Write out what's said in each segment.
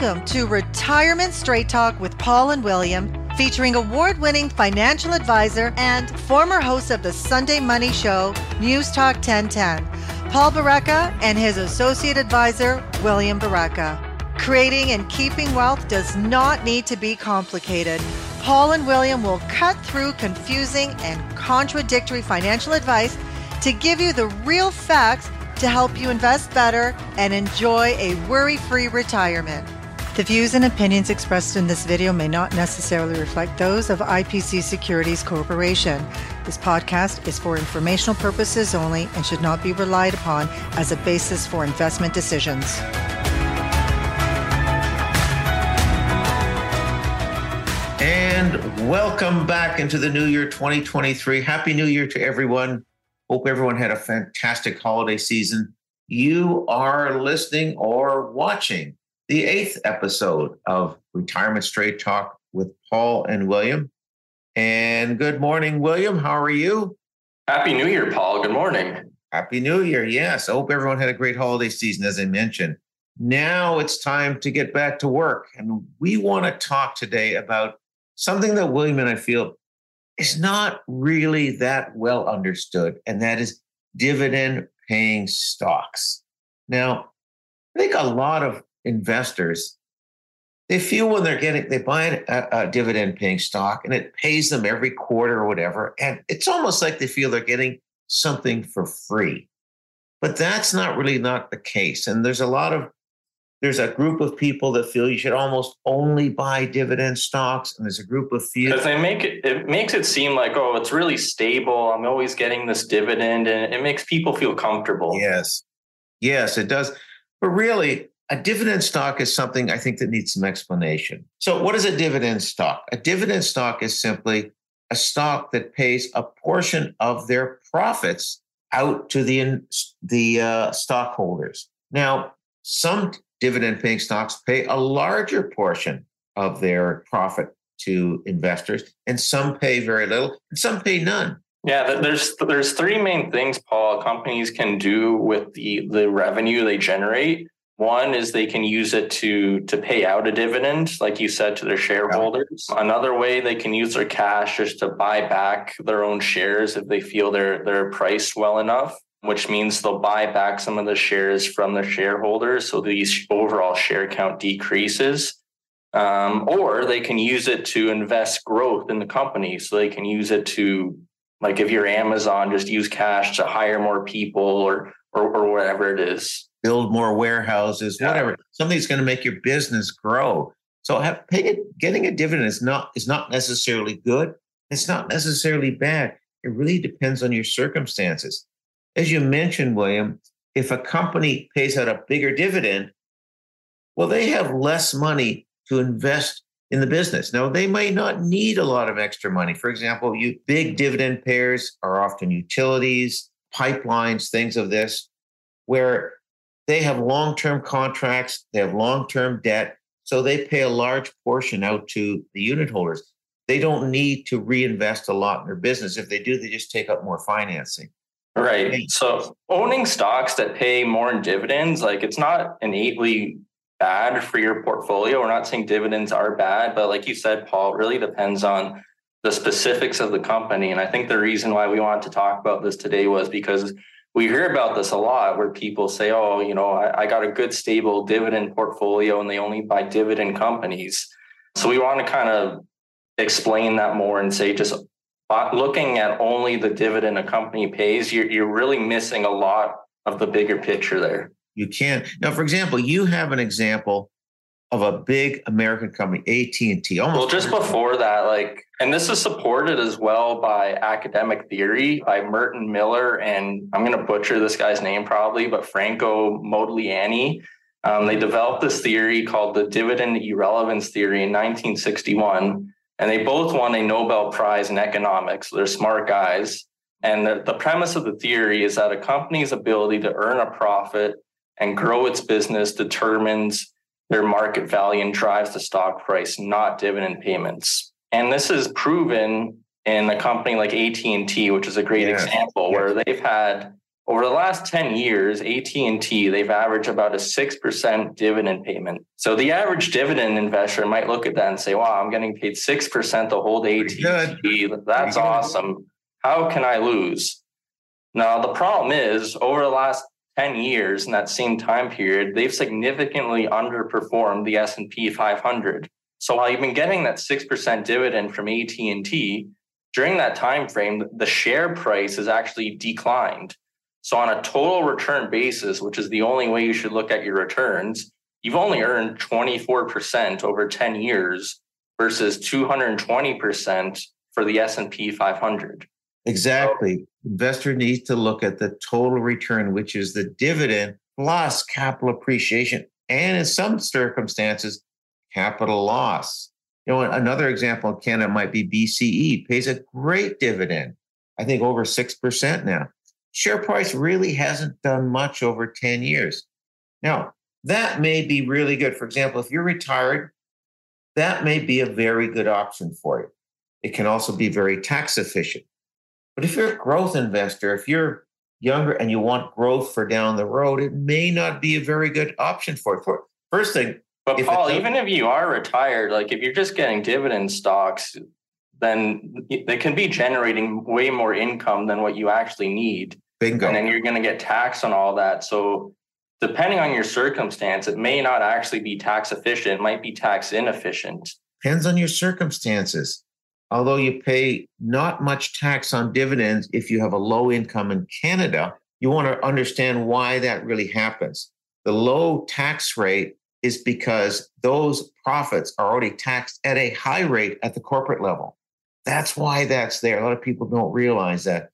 Welcome to Retirement Straight Talk with Paul and William, featuring award winning financial advisor and former host of the Sunday Money Show, News Talk 1010, Paul Baraka, and his associate advisor, William Baraka. Creating and keeping wealth does not need to be complicated. Paul and William will cut through confusing and contradictory financial advice to give you the real facts to help you invest better and enjoy a worry free retirement. The views and opinions expressed in this video may not necessarily reflect those of IPC Securities Corporation. This podcast is for informational purposes only and should not be relied upon as a basis for investment decisions. And welcome back into the new year 2023. Happy New Year to everyone. Hope everyone had a fantastic holiday season. You are listening or watching the eighth episode of Retirement Straight Talk with Paul and William. And good morning, William. How are you? Happy New Year, Paul. Good morning. Happy New Year. Yes. I hope everyone had a great holiday season, as I mentioned. Now it's time to get back to work. And we want to talk today about something that William and I feel is not really that well understood, and that is dividend paying stocks. Now, I think a lot of investors they feel when they're getting they buy a, a dividend paying stock and it pays them every quarter or whatever and it's almost like they feel they're getting something for free. But that's not really not the case and there's a lot of there's a group of people that feel you should almost only buy dividend stocks and there's a group of few because they make it it makes it seem like oh it's really stable i'm always getting this dividend and it makes people feel comfortable. Yes. Yes it does. But really a dividend stock is something i think that needs some explanation so what is a dividend stock a dividend stock is simply a stock that pays a portion of their profits out to the the uh, stockholders now some dividend paying stocks pay a larger portion of their profit to investors, and some pay very little, and some pay none. Yeah, there's there's three main things, Paul, companies can do with the the revenue they generate. One is they can use it to to pay out a dividend, like you said, to their shareholders. Yeah. Another way they can use their cash is to buy back their own shares if they feel they're they're priced well enough which means they'll buy back some of the shares from the shareholders. So the overall share count decreases. Um, or they can use it to invest growth in the company. So they can use it to, like if you're Amazon, just use cash to hire more people or or, or whatever it is. Build more warehouses, yeah. whatever. Something's going to make your business grow. So have, pay, getting a dividend is not is not necessarily good. It's not necessarily bad. It really depends on your circumstances. As you mentioned, William, if a company pays out a bigger dividend, well, they have less money to invest in the business. Now, they may not need a lot of extra money. For example, you big dividend payers are often utilities, pipelines, things of this, where they have long-term contracts, they have long-term debt, so they pay a large portion out to the unit holders. They don't need to reinvest a lot in their business. If they do, they just take up more financing. Right. So owning stocks that pay more in dividends, like it's not innately bad for your portfolio. We're not saying dividends are bad, but like you said, Paul, it really depends on the specifics of the company. And I think the reason why we wanted to talk about this today was because we hear about this a lot where people say, oh, you know, I, I got a good stable dividend portfolio and they only buy dividend companies. So we want to kind of explain that more and say just uh, looking at only the dividend a company pays, you're, you're really missing a lot of the bigger picture there. You can't. Now, for example, you have an example of a big American company, AT&T. Almost well, just before that, like, and this is supported as well by academic theory by Merton Miller and I'm going to butcher this guy's name probably, but Franco Modigliani. Um, they developed this theory called the dividend irrelevance theory in 1961 and they both won a Nobel Prize in economics. They're smart guys. And the, the premise of the theory is that a company's ability to earn a profit and grow its business determines their market value and drives the stock price, not dividend payments. And this is proven in a company like AT&T, which is a great yeah. example where they've had over the last 10 years, AT&T, they've averaged about a 6% dividend payment. So the average dividend investor might look at that and say, wow, I'm getting paid 6% to hold AT&T. That's awesome. How can I lose? Now, the problem is over the last 10 years in that same time period, they've significantly underperformed the S&P 500. So while you've been getting that 6% dividend from AT&T, during that time frame, the share price has actually declined. So on a total return basis, which is the only way you should look at your returns, you've only earned 24% over 10 years versus 220% for the S&P 500. Exactly. So, Investor needs to look at the total return, which is the dividend plus capital appreciation and in some circumstances capital loss. You know, another example in Canada might be BCE pays a great dividend. I think over 6% now share price really hasn't done much over 10 years. Now, that may be really good. For example, if you're retired, that may be a very good option for you. It can also be very tax efficient. But if you're a growth investor, if you're younger and you want growth for down the road, it may not be a very good option for. For, first thing, but Paul, even if you are retired, like if you're just getting dividend stocks, then they can be generating way more income than what you actually need. Bingo. And then you're going to get taxed on all that. So, depending on your circumstance, it may not actually be tax efficient, it might be tax inefficient. Depends on your circumstances. Although you pay not much tax on dividends if you have a low income in Canada, you want to understand why that really happens. The low tax rate is because those profits are already taxed at a high rate at the corporate level. That's why that's there. A lot of people don't realize that.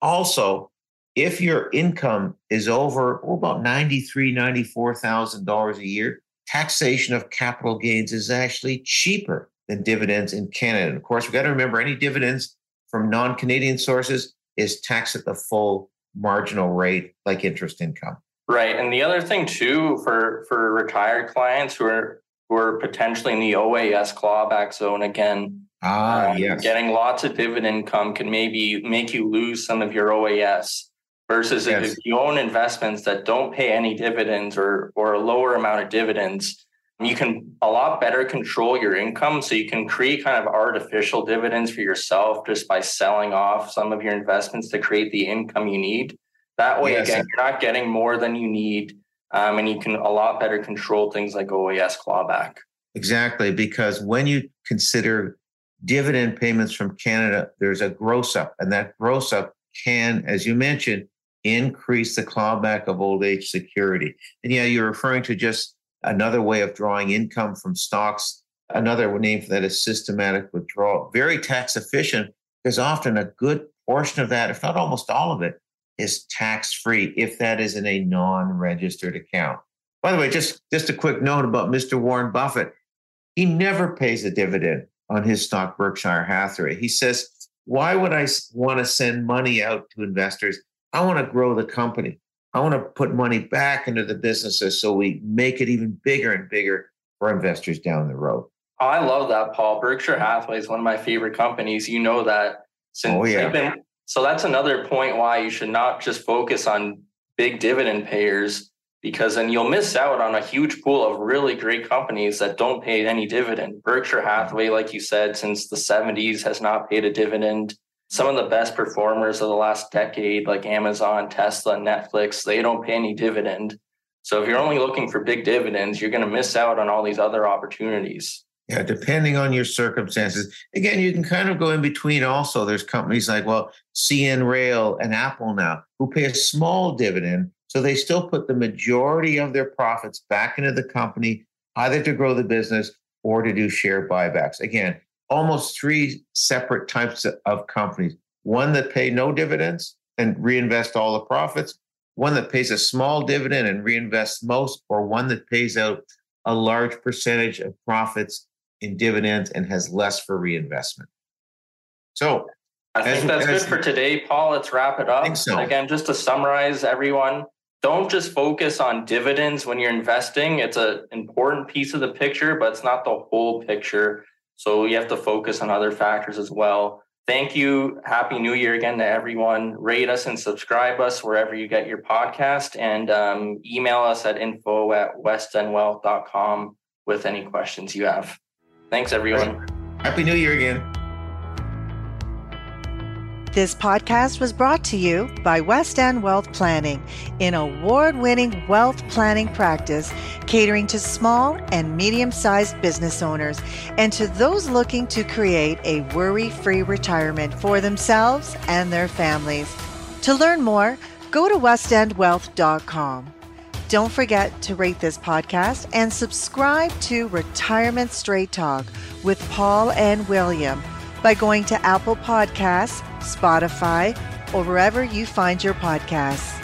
Also, if your income is over oh, about $93, $94,000 a year, taxation of capital gains is actually cheaper than dividends in Canada. And of course, we've got to remember any dividends from non Canadian sources is taxed at the full marginal rate, like interest income. Right. And the other thing too for for retired clients who are who are potentially in the OAS clawback zone again. Ah, um, yes. Getting lots of dividend income can maybe make you lose some of your OAS versus yes. if you own investments that don't pay any dividends or or a lower amount of dividends you can a lot better control your income so you can create kind of artificial dividends for yourself just by selling off some of your investments to create the income you need that way yes. again you're not getting more than you need um, and you can a lot better control things like oas clawback exactly because when you consider dividend payments from canada there's a gross up and that gross up can as you mentioned increase the clawback of old age security. And yeah, you're referring to just another way of drawing income from stocks. Another name for that is systematic withdrawal. Very tax efficient because often a good portion of that, if not almost all of it, is tax free if that is in a non registered account. By the way, just, just a quick note about Mr. Warren Buffett. He never pays a dividend on his stock, Berkshire Hathaway. He says, Why would I want to send money out to investors I want to grow the company. I want to put money back into the businesses so we make it even bigger and bigger for investors down the road. Oh, I love that, Paul. Berkshire Hathaway is one of my favorite companies. You know that since oh, yeah. Been, so that's another point why you should not just focus on big dividend payers because then you'll miss out on a huge pool of really great companies that don't pay any dividend. Berkshire Hathaway, like you said, since the 70s has not paid a dividend some of the best performers of the last decade, like Amazon, Tesla, Netflix, they don't pay any dividend. So if you're only looking for big dividends, you're going to miss out on all these other opportunities. Yeah, depending on your circumstances. Again, you can kind of go in between also. There's companies like, well, CN Rail and Apple now who pay a small dividend. So they still put the majority of their profits back into the company, either to grow the business or to do share buybacks. Again, almost three separate types of companies one that pay no dividends and reinvest all the profits, one that pays a small dividend and reinvests most, or one that pays out a large percentage of profits in dividends and has less for reinvestment. So, I think as, that's as, good for today, Paul. Let's wrap it up. So. Again, just to summarize, everyone, don't just focus on dividends when you're investing. It's an important piece of the picture, but it's not the whole picture. So you have to focus on other factors as well. Thank you. Happy New Year again to everyone. Rate us and subscribe us wherever you get your podcast and um, email us at info at westendwealth.com with any questions you have. Thanks, everyone. Happy New Year again. This podcast was brought to you by West End Wealth Planning, an award winning wealth planning practice catering to small and medium sized business owners and to those looking to create a worry free retirement for themselves and their families. To learn more, go to westendwealth.com. Don't forget to rate this podcast and subscribe to Retirement Straight Talk with Paul and William by going to Apple Podcasts, Spotify, or wherever you find your podcasts.